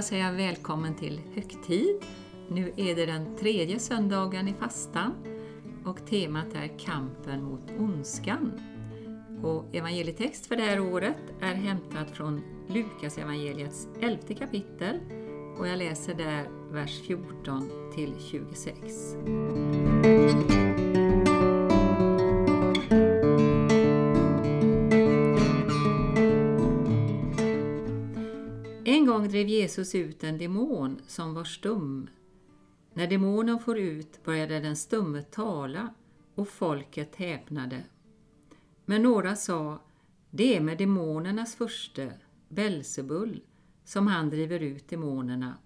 jag säga välkommen till högtid. Nu är det den tredje söndagen i fastan och temat är kampen mot ondskan. Och evangelietext för det här året är hämtad från Lukas evangeliets elfte kapitel och jag läser där vers 14 till 26. Gång drev Jesus ut en demon som var stum. När demonen for ut började den stumme tala och folket häpnade. Men några sa, det är med demonernas furste, Belsebull, som han driver ut demonerna.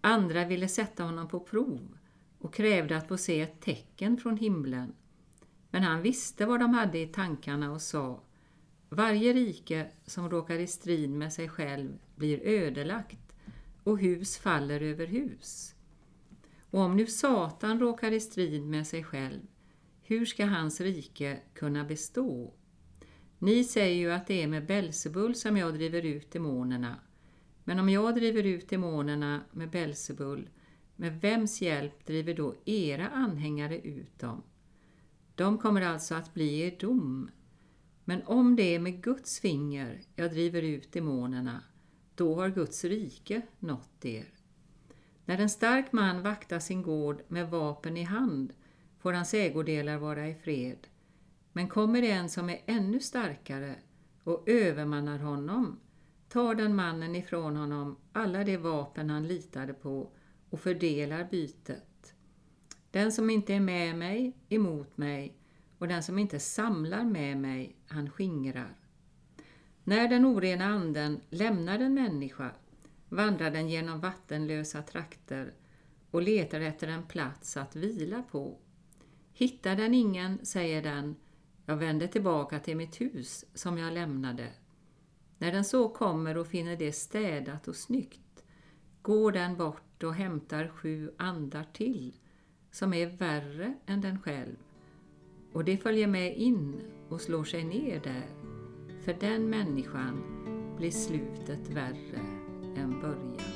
Andra ville sätta honom på prov och krävde att få se ett tecken från himlen. Men han visste vad de hade i tankarna och sa, varje rike som råkar i strid med sig själv blir ödelagt och hus faller över hus. Och om nu Satan råkar i strid med sig själv, hur ska hans rike kunna bestå? Ni säger ju att det är med Belsebul som jag driver ut demonerna. Men om jag driver ut demonerna med Belsebul, med vems hjälp driver då era anhängare ut dem? De kommer alltså att bli er dom. Men om det är med Guds finger jag driver ut demonerna, då har Guds rike nått er. När en stark man vaktar sin gård med vapen i hand får hans ägodelar vara i fred. Men kommer det en som är ännu starkare och övermannar honom, tar den mannen ifrån honom alla de vapen han litade på och fördelar bytet. Den som inte är med mig, emot mig, och den som inte samlar med mig, han skingrar. När den orena anden lämnar en människa vandrar den genom vattenlösa trakter och letar efter en plats att vila på. Hittar den ingen, säger den, jag vänder tillbaka till mitt hus som jag lämnade. När den så kommer och finner det städat och snyggt går den bort och hämtar sju andar till som är värre än den själv och det följer med in och slår sig ner där. För den människan blir slutet värre än början.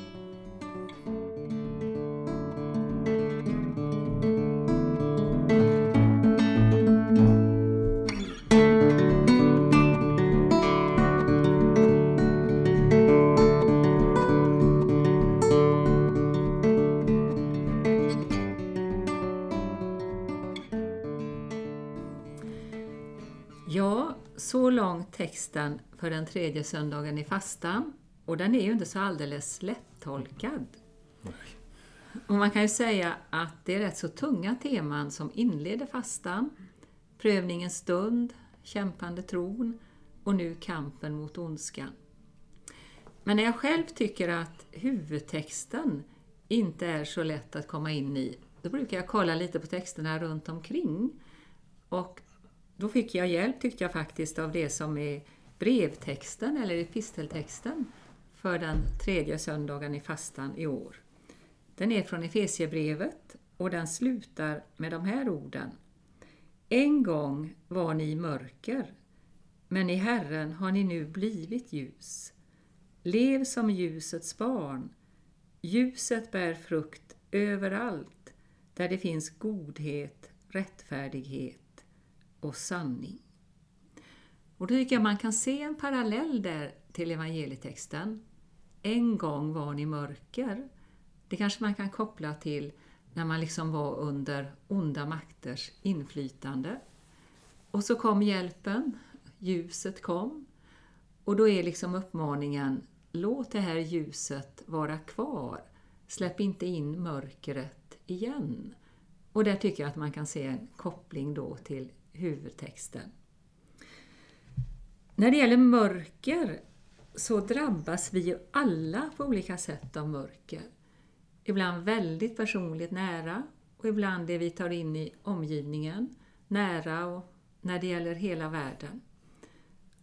Ja, så långt texten för den tredje söndagen i fastan. Och den är ju inte så alldeles lättolkad. Och man kan ju säga att det är rätt så tunga teman som inleder fastan. Prövningens stund, kämpande tron och nu kampen mot ondskan. Men när jag själv tycker att huvudtexten inte är så lätt att komma in i, då brukar jag kolla lite på texterna runt omkring. Och då fick jag hjälp tyckte jag faktiskt av det som är brevtexten eller episteltexten för den tredje söndagen i fastan i år. Den är från Efesiebrevet och den slutar med de här orden. En gång var ni mörker, men i Herren har ni nu blivit ljus. Lev som ljusets barn. Ljuset bär frukt överallt där det finns godhet, rättfärdighet och sanning. Och då tycker jag man kan se en parallell där till evangelietexten. En gång var ni mörker. Det kanske man kan koppla till när man liksom var under onda makters inflytande. Och så kom hjälpen, ljuset kom. Och då är liksom uppmaningen, låt det här ljuset vara kvar. Släpp inte in mörkret igen. Och där tycker jag att man kan se en koppling då till huvudtexten. När det gäller mörker så drabbas vi ju alla på olika sätt av mörker. Ibland väldigt personligt nära och ibland det vi tar in i omgivningen, nära och när det gäller hela världen.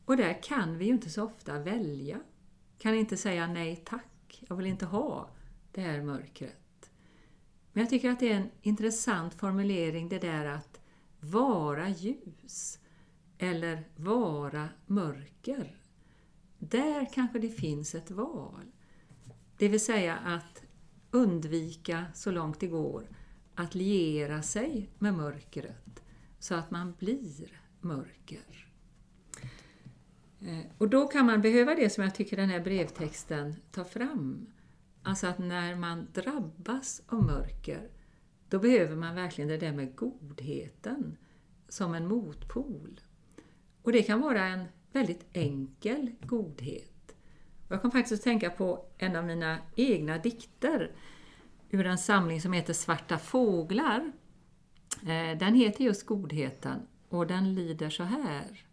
Och där kan vi ju inte så ofta välja. Kan inte säga nej tack, jag vill inte ha det här mörkret. Men jag tycker att det är en intressant formulering det där att vara ljus eller vara mörker. Där kanske det finns ett val. Det vill säga att undvika så långt det går att liera sig med mörkret så att man blir mörker. Eh, och då kan man behöva det som jag tycker den här brevtexten tar fram. Alltså att när man drabbas av mörker, då behöver man verkligen det där med godheten som en motpol. Och det kan vara en väldigt enkel godhet. Jag kom faktiskt att tänka på en av mina egna dikter ur en samling som heter Svarta fåglar. Eh, den heter just Godheten och den lyder så här.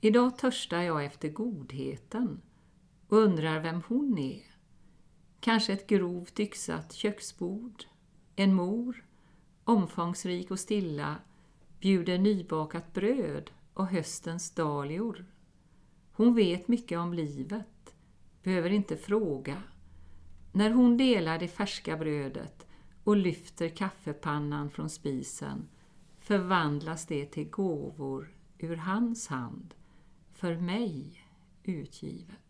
Idag törstar jag efter godheten och undrar vem hon är. Kanske ett grovt yxat köksbord, en mor, omfångsrik och stilla, bjuder nybakat bröd och höstens dahlior. Hon vet mycket om livet, behöver inte fråga. När hon delar det färska brödet och lyfter kaffepannan från spisen förvandlas det till gåvor ur hans hand, för mig utgivet.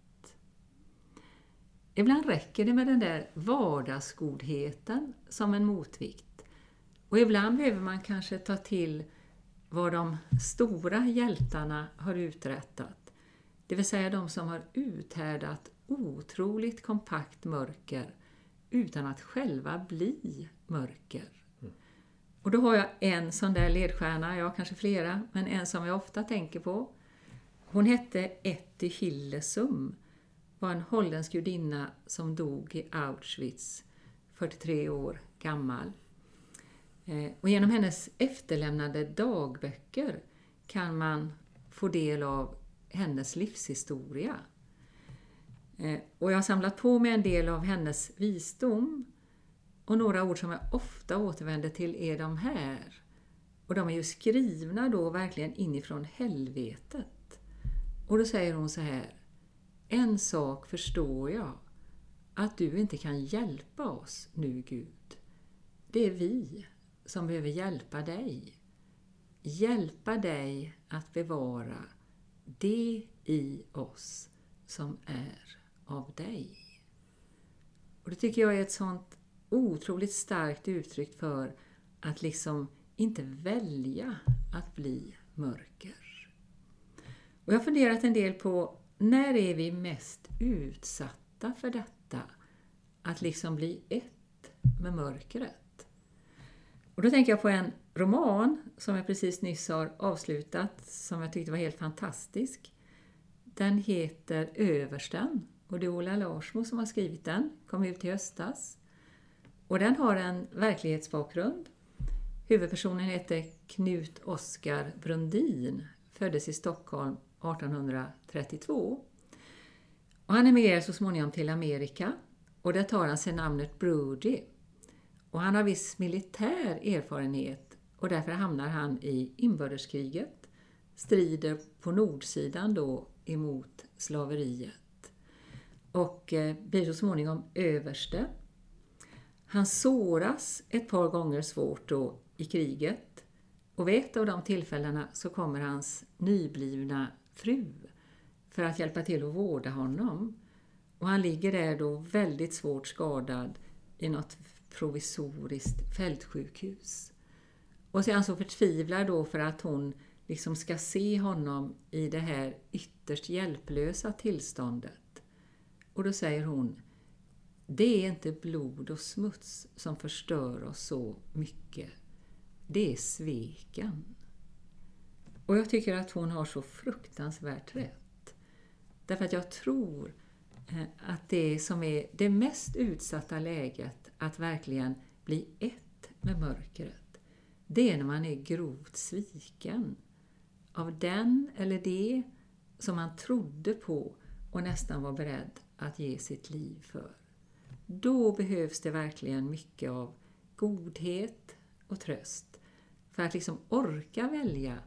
Ibland räcker det med den där vardagsgodheten som en motvikt. Och ibland behöver man kanske ta till vad de stora hjältarna har uträttat. Det vill säga de som har uthärdat otroligt kompakt mörker utan att själva bli mörker. Mm. Och då har jag en sån där ledstjärna, jag har kanske flera, men en som jag ofta tänker på. Hon hette Etty Hillesum, var en holländsk gudinna som dog i Auschwitz, 43 år gammal. Eh, och genom hennes efterlämnade dagböcker kan man få del av hennes livshistoria. Eh, och jag har samlat på mig en del av hennes visdom. Och några ord som jag ofta återvänder till är de här. Och de är ju skrivna då verkligen inifrån helvetet. Och då säger hon så här. En sak förstår jag. Att du inte kan hjälpa oss nu, Gud. Det är vi som behöver hjälpa dig. Hjälpa dig att bevara det i oss som är av dig. Och Det tycker jag är ett sånt otroligt starkt uttryck för att liksom inte välja att bli mörker. Och Jag har funderat en del på när är vi mest utsatta för detta? Att liksom bli ett med mörkret. Och Då tänker jag på en roman som jag precis nyss har avslutat som jag tyckte var helt fantastisk. Den heter Översten och det är Ola Larsmo som har skrivit den, kom ut i höstas. Och den har en verklighetsbakgrund. Huvudpersonen heter Knut Oskar Brundin, föddes i Stockholm 1832. Och han emigrerar så småningom till Amerika och där tar han sig namnet Brody. Och han har viss militär erfarenhet och därför hamnar han i inbördeskriget, strider på nordsidan då emot slaveriet och eh, blir så småningom överste. Han såras ett par gånger svårt då i kriget och vid ett av de tillfällena så kommer hans nyblivna fru för att hjälpa till att vårda honom. Och han ligger där då väldigt svårt skadad i något provisoriskt fältsjukhus. Och så är han så förtvivlad då för att hon liksom ska se honom i det här ytterst hjälplösa tillståndet. Och då säger hon, det är inte blod och smuts som förstör oss så mycket. Det är sveken. Och jag tycker att hon har så fruktansvärt rätt. Därför att jag tror eh, att det som är det mest utsatta läget att verkligen bli ett med mörkret, det är när man är grovt sviken av den eller det som man trodde på och nästan var beredd att ge sitt liv för. Då behövs det verkligen mycket av godhet och tröst för att liksom orka välja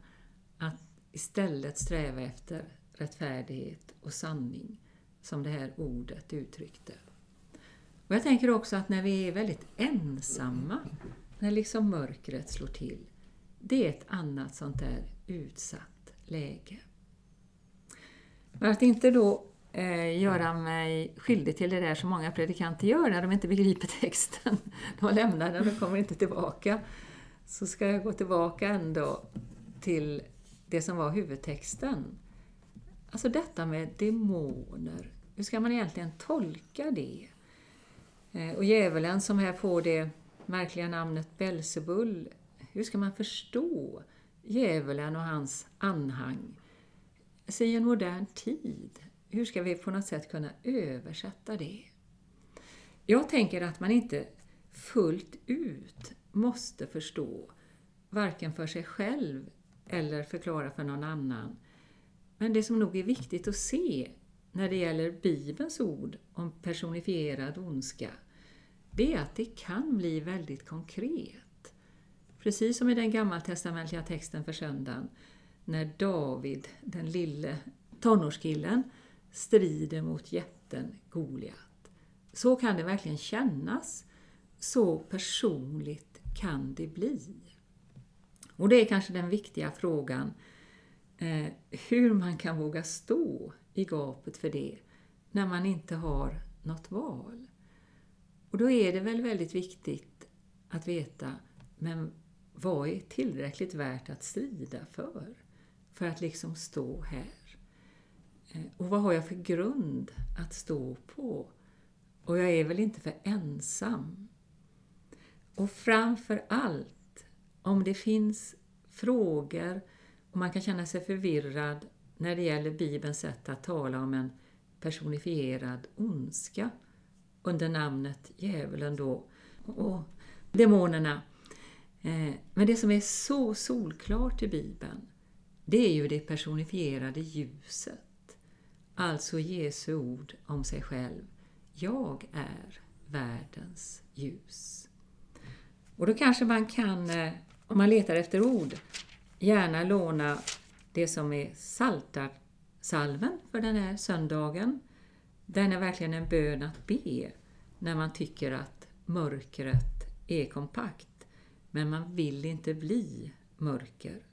att istället sträva efter rättfärdighet och sanning som det här ordet uttryckte. Och Jag tänker också att när vi är väldigt ensamma, när liksom mörkret slår till, det är ett annat sånt där utsatt läge. Men att inte då eh, göra mig skyldig till det där som många predikanter gör när de inte begriper texten. De lämnar den och kommer inte tillbaka. Så ska jag gå tillbaka ändå till det som var huvudtexten. Alltså detta med demoner. Hur ska man egentligen tolka det? Eh, och djävulen som här får det märkliga namnet Belsebul. Hur ska man förstå djävulen och hans anhang? Alltså i en modern tid, hur ska vi på något sätt kunna översätta det? Jag tänker att man inte fullt ut måste förstå, varken för sig själv eller förklara för någon annan. Men det som nog är viktigt att se när det gäller Bibelns ord om personifierad ondska, det är att det kan bli väldigt konkret. Precis som i den gammaltestamentliga texten för söndagen, när David, den lille tonårskillen, strider mot jätten Goliat. Så kan det verkligen kännas. Så personligt kan det bli. Och det är kanske den viktiga frågan, eh, hur man kan våga stå i gapet för det när man inte har något val. Och då är det väl väldigt viktigt att veta, men vad är tillräckligt värt att strida för? För att liksom stå här. Eh, och vad har jag för grund att stå på? Och jag är väl inte för ensam. Och framför allt, om det finns frågor och man kan känna sig förvirrad när det gäller Bibelns sätt att tala om en personifierad ondska under namnet djävulen då och demonerna. Eh, men det som är så solklart i Bibeln, det är ju det personifierade ljuset. Alltså Jesu ord om sig själv. Jag är världens ljus. Och då kanske man kan, eh, om man letar efter ord, gärna låna det som är saltarsalven för den här söndagen. Den är verkligen en bön att be när man tycker att mörkret är kompakt, men man vill inte bli mörker.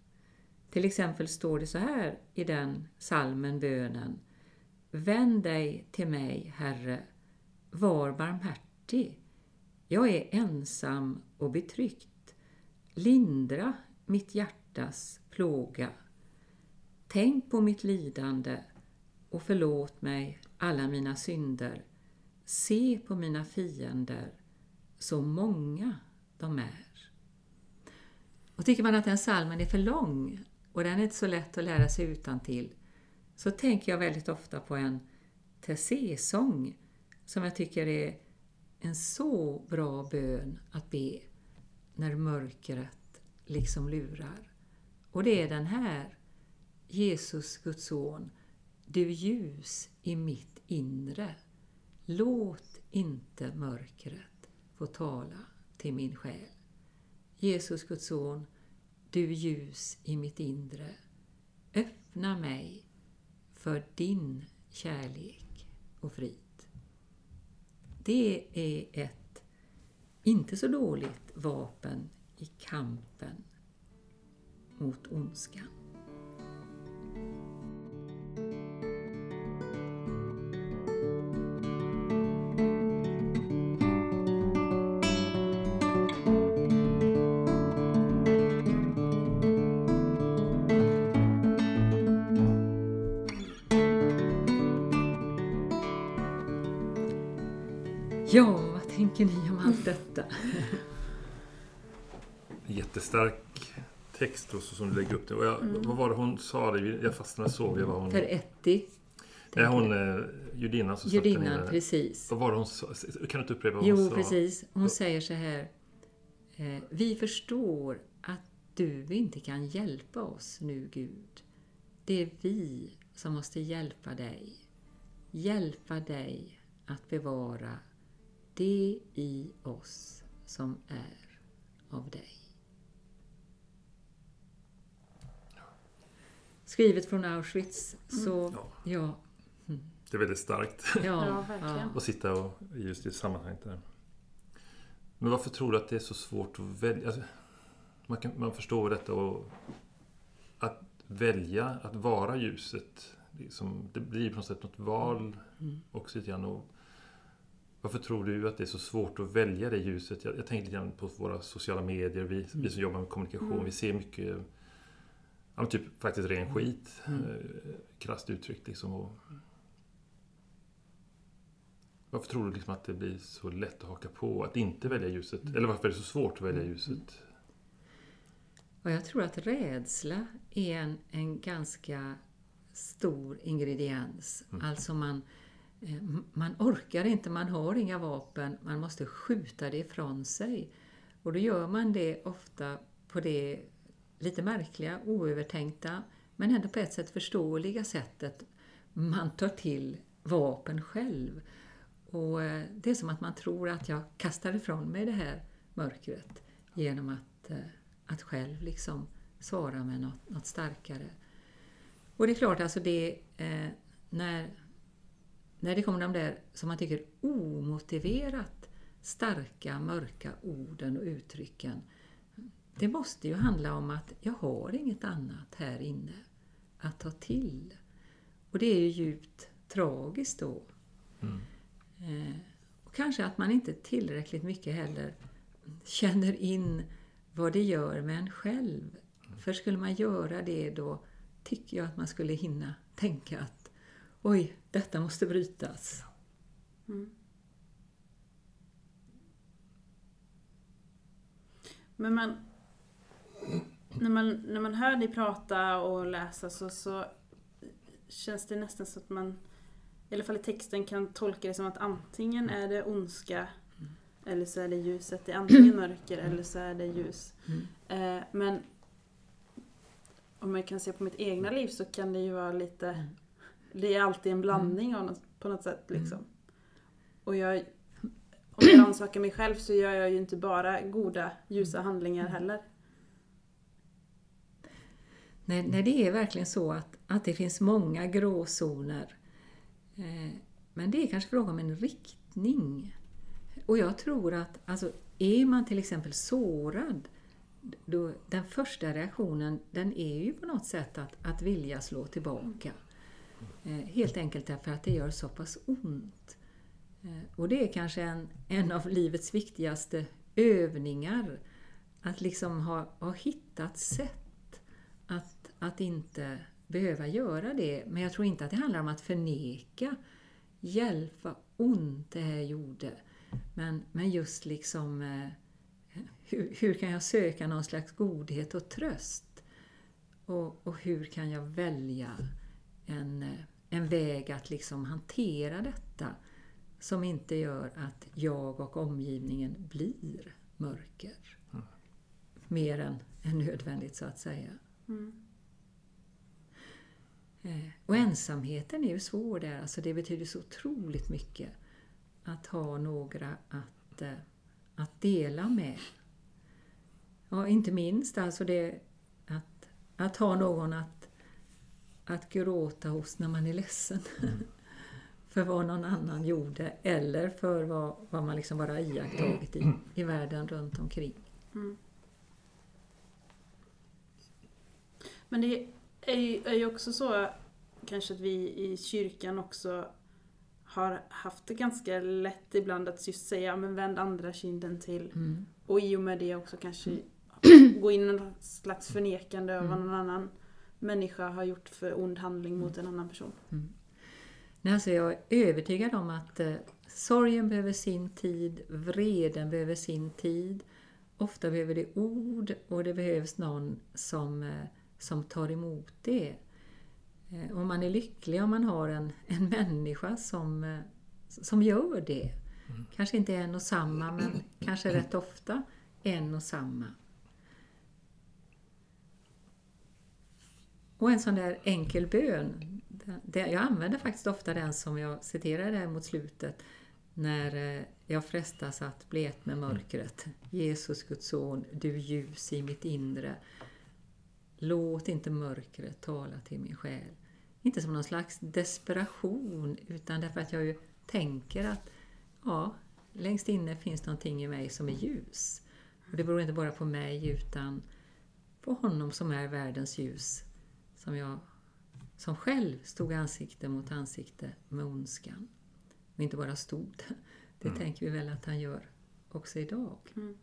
Till exempel står det så här i den salmen, bönen. Vänd dig till mig, Herre, var barmhärtig. Jag är ensam och betryckt. Lindra mitt hjärtas plåga. Tänk på mitt lidande och förlåt mig alla mina synder. Se på mina fiender, så många de är. Och tycker man att den salmen är för lång och den är inte så lätt att lära sig utan till, så tänker jag väldigt ofta på en Tessé-sång som jag tycker är en så bra bön att be när mörkret liksom lurar. Och det är den här. Jesus, Guds son, du ljus i mitt inre. Låt inte mörkret få tala till min själ. Jesus, Guds son, du ljus i mitt inre. Öppna mig för din kärlek och frid. Det är ett inte så dåligt vapen i kampen mot ondskan. Ja, tänker ni om allt detta? Jättestark text också som du lägger upp det. Och jag, mm. Vad var det hon sa? Jag fastnade och såg. Vad hon... Per Etti. Nej, hon eh, judinnan som Judinnan, precis. Vad var det hon sa? Kan du inte upprepa vad jo, hon sa? Jo, precis. Hon säger så här. Eh, vi förstår att du inte kan hjälpa oss nu, Gud. Det är vi som måste hjälpa dig. Hjälpa dig att bevara det i oss som är av dig. Skrivet från Auschwitz, så mm. ja. Mm. Det är väldigt starkt. Ja, ja verkligen. Att sitta och just i sammanhanget där. Men varför tror du att det är så svårt att välja? Alltså, man, kan, man förstår detta och att välja att vara ljuset. liksom, det blir på något sätt något val Mm. också lite grann. Och varför tror du att det är så svårt att välja det ljuset? Jag, jag tänker lite grann på våra sociala medier, vi, vi som jobbar med kommunikation. Mm. Vi ser mycket, ja, typ faktiskt ren skit. Mm. Eh, krasst uttryckt liksom. Och, varför tror du liksom att det blir så lätt att haka på att inte välja ljuset? Eller varför är det så svårt att välja ljuset? Och jag tror att rädsla är en, en ganska stor ingrediens. Alltså man, Eh, man orkar inte, man har inga vapen, man måste skjuta det ifrån sig. Och då gör man det ofta på det lite märkliga, oövertänkta, men ändå på ett sätt förståeliga sättet man tar till vapen själv. Och eh, det är som att man tror att jag kastar ifrån mig det här mörkret genom att, eh, att själv liksom svara med något, något starkare. Och det är klart, alltså det, eh, när, när det kommer de där som man tycker omotiverat starka, mörka orden och uttrycken. Det måste ju handla om att jag har inget annat här inne att ta till. Och det är ju djupt tragiskt då. Mm. Eh, och kanske att man inte tillräckligt mycket heller känner in vad det gör med en själv. För skulle man göra det då tycker jag att man skulle hinna tänka att oj, detta måste brytas. Mm. Men man, när, man, när man hör dig prata och läsa så, så känns det nästan så att man, i alla fall i texten, kan tolka det som att antingen är det ondska eller så är det ljuset. Det är antingen mörker eller så är det ljus. Mm. Eh, men om jag kan se på mitt egna liv så kan det ju vara lite... Det är alltid en blandning av något, på något sätt. Liksom. Och jag, om jag rannsakar mig själv så gör jag ju inte bara goda, ljusa handlingar heller. Nej, nej, det är verkligen så att, att det finns många gråzoner. Eh, men det är kanske fråga om en riktning. Och jag tror att alltså, är man till exempel sårad, då, den första reaktionen den är ju på något sätt att, att vilja slå tillbaka. Eh, helt enkelt därför att det gör så pass ont. Eh, och det är kanske en, en av livets viktigaste övningar. Att liksom ha, ha hittat sätt att, att inte behöva göra det. Men jag tror inte att det handlar om att förneka. Hjälp vad ont det här gjorde. Men, men just liksom eh, hur, hur kan jag söka någon slags godhet och tröst? Och, och hur kan jag välja en, en väg att liksom hantera detta som inte gör att jag och omgivningen blir mörker. Mer än, än nödvändigt så att säga. Mm. Eh, Och ensamheten är ju svår där, alltså det betyder så otroligt mycket att ha några att, eh, att dela med. Ja, inte minst alltså det att, att ha någon att, att gråta hos när man är ledsen. för vad någon annan gjorde eller för vad, vad man liksom bara iakttagit i, i världen runt omkring. Mm. Men det är ju, är ju också så kanske att vi i kyrkan också har haft det ganska lätt ibland att just säga men vänd andra kinden till. Mm. Och i och med det också kanske gå in i någon slags förnekande av vad Mm. någon annan människa har gjort för ond handling mot en annan person. Nej, alltså jag är övertygad om att eh, sorgen behöver sin tid, vreden behöver sin tid. Ofta behöver det ord och det behövs någon som, eh, som tar emot det. Eh, och man är lycklig om man har en, en människa som, eh, som gör det. Kanske inte en och samma, men kanske rätt ofta en och samma. Och en sån där enkel bön, jag använder faktiskt ofta den som jag citerade där mot slutet, när eh, jag frestas att bli ett med mörkret. Jesus, Guds son, du ljus i mitt inre. Låt inte mörkret tala till min själ. Inte som någon slags desperation, utan därför att jag ju tänker att ja, längst inne finns någonting i mig som är ljus. Och det beror inte bara på mig, utan på honom som är världens ljus, som jag som själv stod ansikte mot ansikte med ondskan. Och inte bara stod, det Mm. tänker vi väl att han gör också idag. Mm.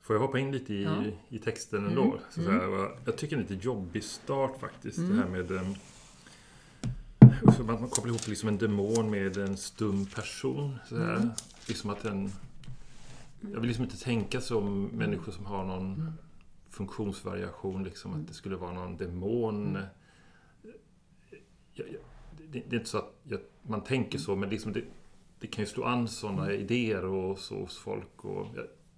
Får jag hoppa in lite i, Ja. i texten Mm, ändå? Så att mm. säga. Jag tycker det är en lite jobbig start faktiskt. Mm. Det här med... så att man kopplar ihop liksom en demon med en stum person. Så här. Mm. Liksom att den... Jag vill liksom inte tänka som människor som har någon Mm. funktionsvariation. Liksom, att det skulle vara någon demon. Mm. Jag, jag, det, det är inte så att jag, man tänker så, men liksom det, det kan ju slå an sådana Mm. idéer och så hos folk. Och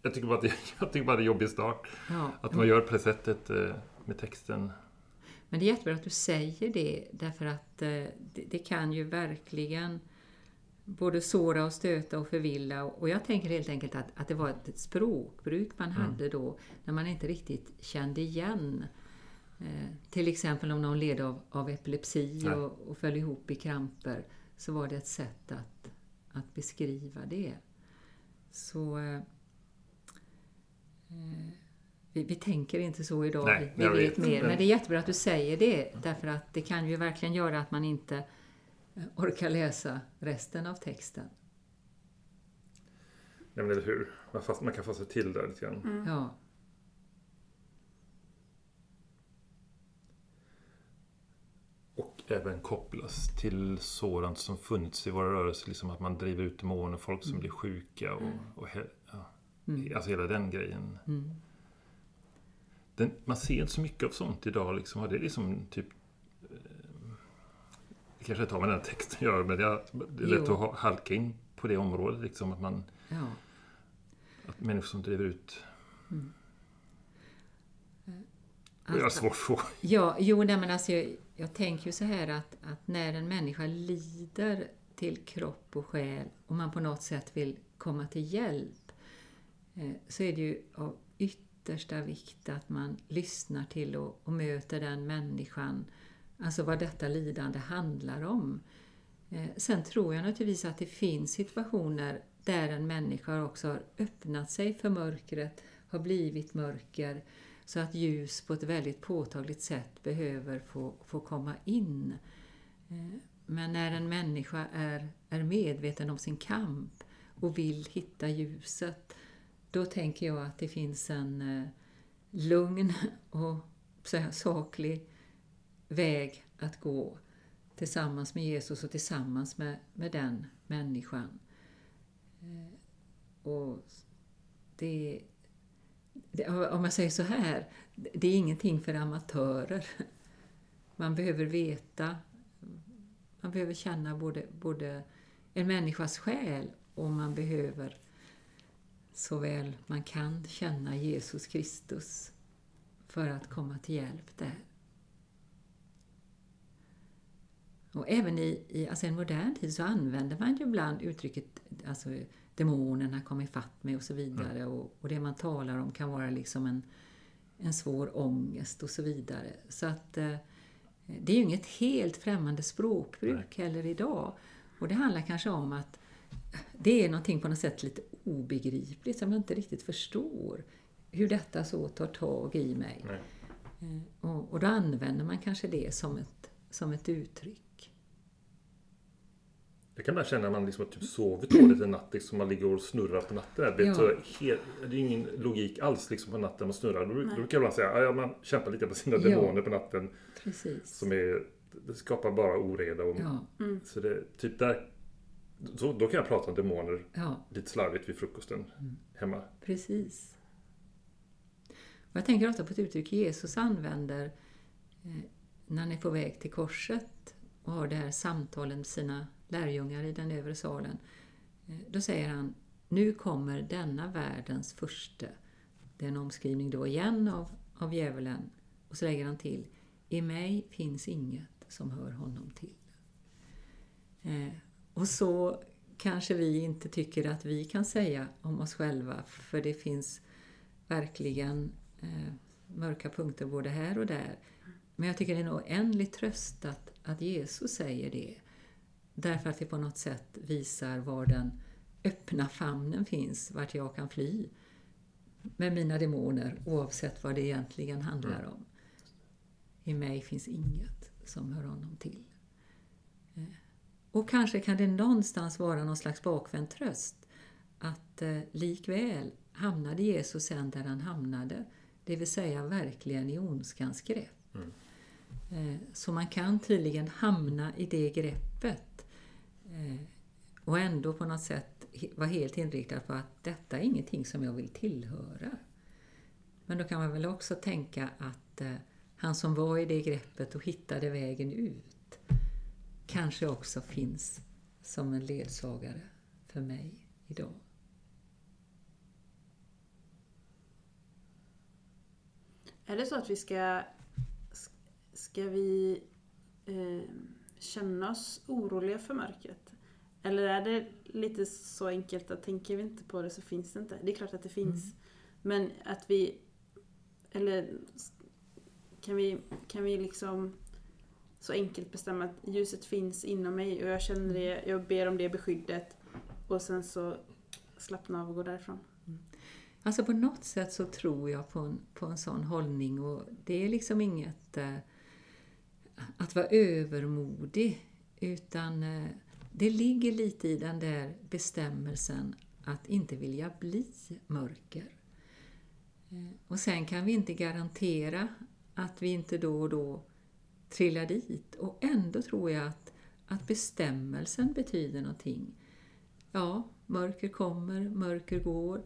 jag, tycker bara att det, jag tycker bara det är jobbig start. Ja. Att man gör på det sättet eh, med texten. Men det är jättebra att du säger det därför att eh, det, det kan ju verkligen både såra och stöta och förvilla. Och jag tänker helt enkelt att, att det var ett språkbruk man Mm. hade då när man inte riktigt kände igen. Eh, till exempel om någon led av, av epilepsi Nej. och, och föll ihop i kramper så var det ett sätt att, att beskriva det. Så eh, eh, vi, vi tänker inte så idag, Nej, vi, vi vet vet. mer. Men- Men det är jättebra att du säger det därför att det kan ju verkligen göra att man inte eh, orkar läsa resten av texten. Ja, men eller hur? Man, fast, man kan fasta till där lite grann. Mm. Ja, Och även kopplas till sådant som funnits i våra rörelser. Liksom att man driver ut demoner, folk som blir sjuka och, och he, ja, mm. alltså hela den grejen. Mm. Den, man ser inte så mycket av sånt idag. Liksom. Det är liksom typ... Det kanske inte har med den texten att göra, men det är, det är lätt Jo. att ha- halka in på det området. Liksom, att, man, ja. att människor som driver ut... Och jag har Att- svårt för Ja, jo, nej, men alltså, jag, jag tänker ju så här att, att när en människa lider till kropp och själ och man på något sätt vill komma till hjälp eh, så är det ju av yttersta vikt att man lyssnar till och, och möter den människan, alltså vad detta lidande handlar om. Eh, sen tror jag naturligtvis att det finns situationer där en människa också har öppnat sig för mörkret, har blivit mörker, så att ljus på ett väldigt påtagligt sätt behöver få, få komma in. Eh, men när en människa är, är medveten om sin kamp och vill hitta ljuset, då tänker jag att det finns en eh, lugn och så här, saklig väg att gå tillsammans med Jesus och tillsammans med, med den människan. Eh, och det, det, om jag säger så här, det är ingenting för amatörer. Man behöver veta, man behöver känna både, både en människas själ och man behöver så väl man kan känna Jesus Kristus för att komma till hjälp där. Och även i, i alltså en modern tid så använder man ju ibland uttrycket alltså, demonerna kom ifatt mig och så vidare. Och, och det man talar om kan vara liksom en, en svår ångest och så vidare. Så att eh, det är ju inget helt främmande språkbruk heller idag. Och det handlar kanske om att det är någonting på något sätt lite obegripligt som jag inte riktigt förstår. Hur detta så tar tag i mig. Nej. Eh, Och, och då använder man kanske det som ett, som ett uttryck. Jag kan bara känna att man liksom har typ sovit dåligt en natt. Liksom man ligger och snurrar på natten. Det är, Ja. helt, det är ingen logik alls liksom på natten man snurrar. Då, då brukar jag ibland säga att man kämpar lite på sina Ja. demoner på natten. Precis. Som är, det skapar bara oreda. Och, Ja, Mm. Så det, typ där, så, då kan jag prata om demoner ja, lite slarvigt vid frukosten hemma. precis. Och jag tänker ofta på ett uttryck Jesus använder eh, när han är på väg till korset och har det här samtalet med sina lärjungar i den övre salen. Eh, då säger han, nu kommer denna världens första. Det är en omskrivning då igen av, av djävulen. Och så lägger han till, i mig finns inget som hör honom till. Eh, och så kanske vi inte tycker att vi kan säga om oss själva, för det finns verkligen eh, mörka punkter både här och där. Men jag tycker det är en oändlig tröst att, att Jesus säger det. Därför att det på något sätt visar var den öppna famnen finns, vart jag kan fly. med mina demoner oavsett vad det egentligen handlar om. I mig finns inget som hör honom till. Eh, och kanske kan det någonstans vara någon slags bakvänd tröst att eh, likväl hamnade Jesus sen där han hamnade, det vill säga verkligen i ondskans grepp. Mm. Eh, så man kan tydligen hamna i det greppet Eh, och ändå på något sätt vara helt inriktad på att detta är ingenting som jag vill tillhöra. Men då kan man väl också tänka att eh, han som var i det greppet och hittade vägen ut kanske också finns som en ledsagare för mig idag. Är det så att vi ska... Ska vi eh, känna oss oroliga för mörkret? Eller är det lite så enkelt att tänker vi inte på det så finns det inte? Det är klart att det finns. Men att vi... Eller kan vi, kan vi liksom så enkelt bestämma att ljuset finns inom mig och jag känner det, jag ber om det beskyddet och sen så slappna av och gå därifrån. Alltså på något sätt så tror jag på en, på en sån hållning och det är liksom inget eh, att vara övermodig utan eh, det ligger lite i den där bestämmelsen att inte vilja bli mörker. Eh, och sen kan vi inte garantera att vi inte då och då trillar dit och ändå tror jag att, att bestämmelsen betyder någonting. Ja, mörker kommer, mörker går.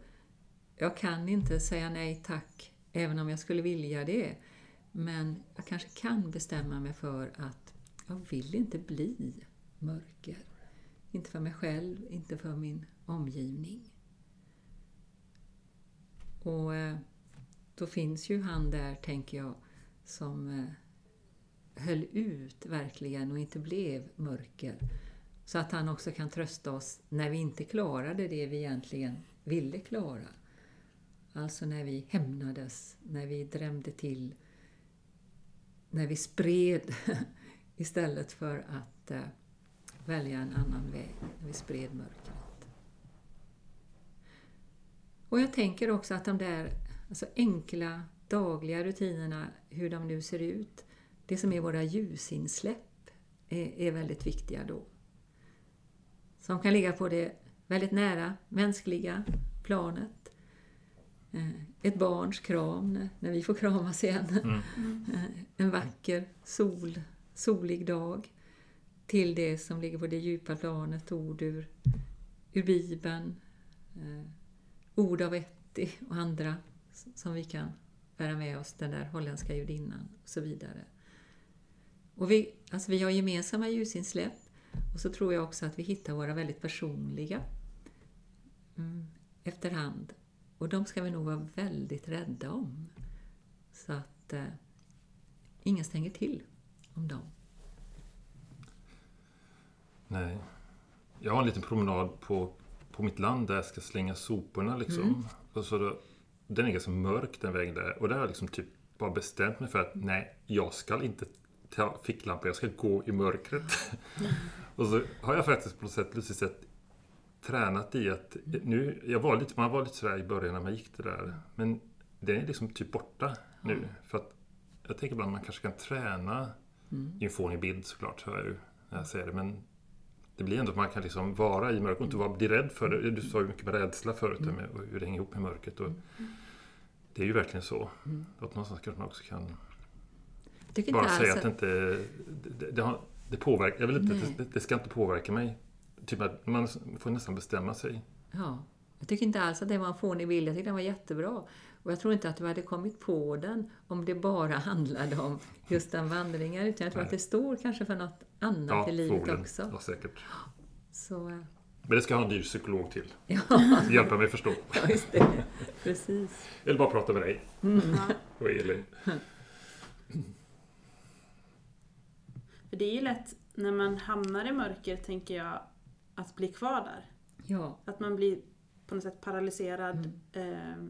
Jag kan inte säga nej tack, även om jag skulle vilja det. Men jag kanske kan bestämma mig för att jag vill inte bli mörker. Inte för mig själv, inte för min omgivning. Och eh, då finns ju han där, tänker jag, som eh, höll ut verkligen och inte blev mörker. Så att han också kan trösta oss när vi inte klarade det vi egentligen ville klara. Alltså när vi hämnades, när vi drämde till, när vi spred istället för att eh, välja en annan väg, när vi spred mörkret. Och jag tänker också att de där alltså enkla dagliga rutinerna, hur de nu ser ut, det som är våra ljusinsläpp, är, är väldigt viktiga då. Som kan ligga på det väldigt nära mänskliga planet. Eh, Ett barns kram när- vi får kramas igen. Mm. Eh, En vacker sol, solig dag. Till det som ligger på det djupa planet, ord ur, ur Bibeln, eh, ord av Etty och andra som vi kan bära med oss, den där holländska judinnan och så vidare. Och vi, alltså vi har gemensamma ljusinsläpp och så tror jag också att vi hittar våra väldigt personliga mm, efterhand. Och de ska vi nog vara väldigt rädda om. Så att eh, ingen stänger till om dem. Nej. Jag har en liten promenad på, på mitt land där jag ska slänga soporna liksom. Mm. Och så då, den är ganska mörk den vägen där. Och där har jag liksom typ bara bestämt mig för att nej, jag ska inte ta ficklampa, jag ska gå i mörkret. och så har jag faktiskt på något sätt lustigt sett tränat i att nu, jag var lite, man var lite sådär i början när man gick det där. Men det är liksom typ borta nu. För att jag tänker ibland man kanske kan träna Mm. är en fånig bild såklart, hör jag ju när jag säger det. Men det blir ändå att man kan liksom vara i mörker och inte vara, bli rädd för det. Du sa ju mycket med rädsla förut, Mm. med hur det hänger ihop med mörkret. Och det är ju verkligen så. Att någonstans kanske man också kan bara säga att det inte... Det, det, har, det påverkar... Jag vill inte, det, det ska inte påverka mig. Typ att man får nästan bestämma sig. Ja, jag tycker inte alls att det var en fånig bild. Jag tycker den var jättebra. Och jag tror inte att du hade kommit på den om det bara handlade om just den vandringen. Utan jag tror Nej. att det står kanske för något annat Ja, i livet förmodligen. också. Ja, säkert. Så, eh, Men det ska ha en dyr psykolog till. ja, Hjälpa mig förstå. ja, just det. Precis. Eller bara prata med dig Mm. Och Elin. För det är ju lätt när man hamnar i mörker, tänker jag, att bli kvar där. Ja, Att man blir på något sätt paralyserad. Mm. Eh,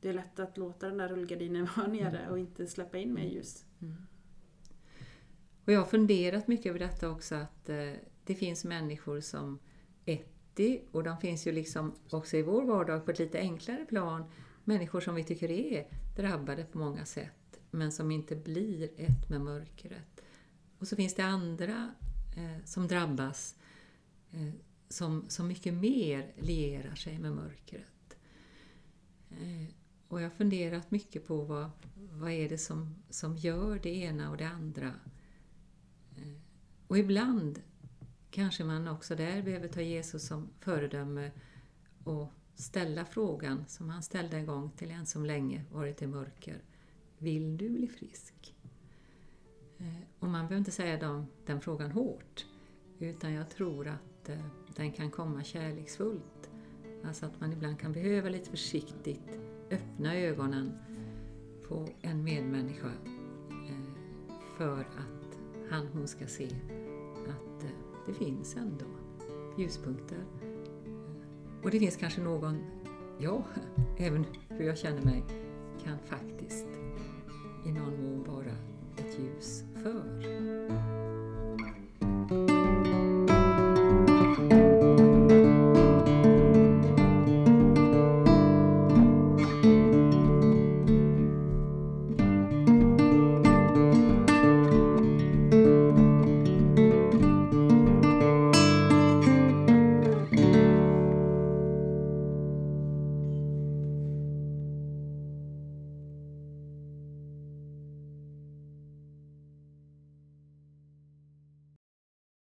Det är lätt att låta den där rullgardinen vara nere och inte släppa in mer ljus. Och jag har funderat mycket över detta också att eh, det finns människor som Etty och de finns ju liksom också i vår vardag på ett lite enklare plan människor som vi tycker är drabbade på många sätt men som inte blir ett med mörkret. Och så finns det andra eh, som drabbas eh, som, som mycket mer lierar sig med mörkret. Eh, och jag har funderat mycket på vad, vad är det som, som gör det ena och det andra. Och ibland kanske man också där behöver ta Jesus som föredöme och ställa frågan som han ställde en gång till en som länge varit i mörker. Vill du bli frisk? Eh, och man behöver inte säga dem, den frågan hårt, utan jag tror att eh, den kan komma kärleksfullt. Alltså att man ibland kan behöva lite försiktigt öppna ögonen på en medmänniska eh, för att han hon ska se att eh, det finns ändå ljuspunkter. Och det finns kanske någon, ja, även hur jag känner mig, kan faktiskt i någon mån vara ett ljus för.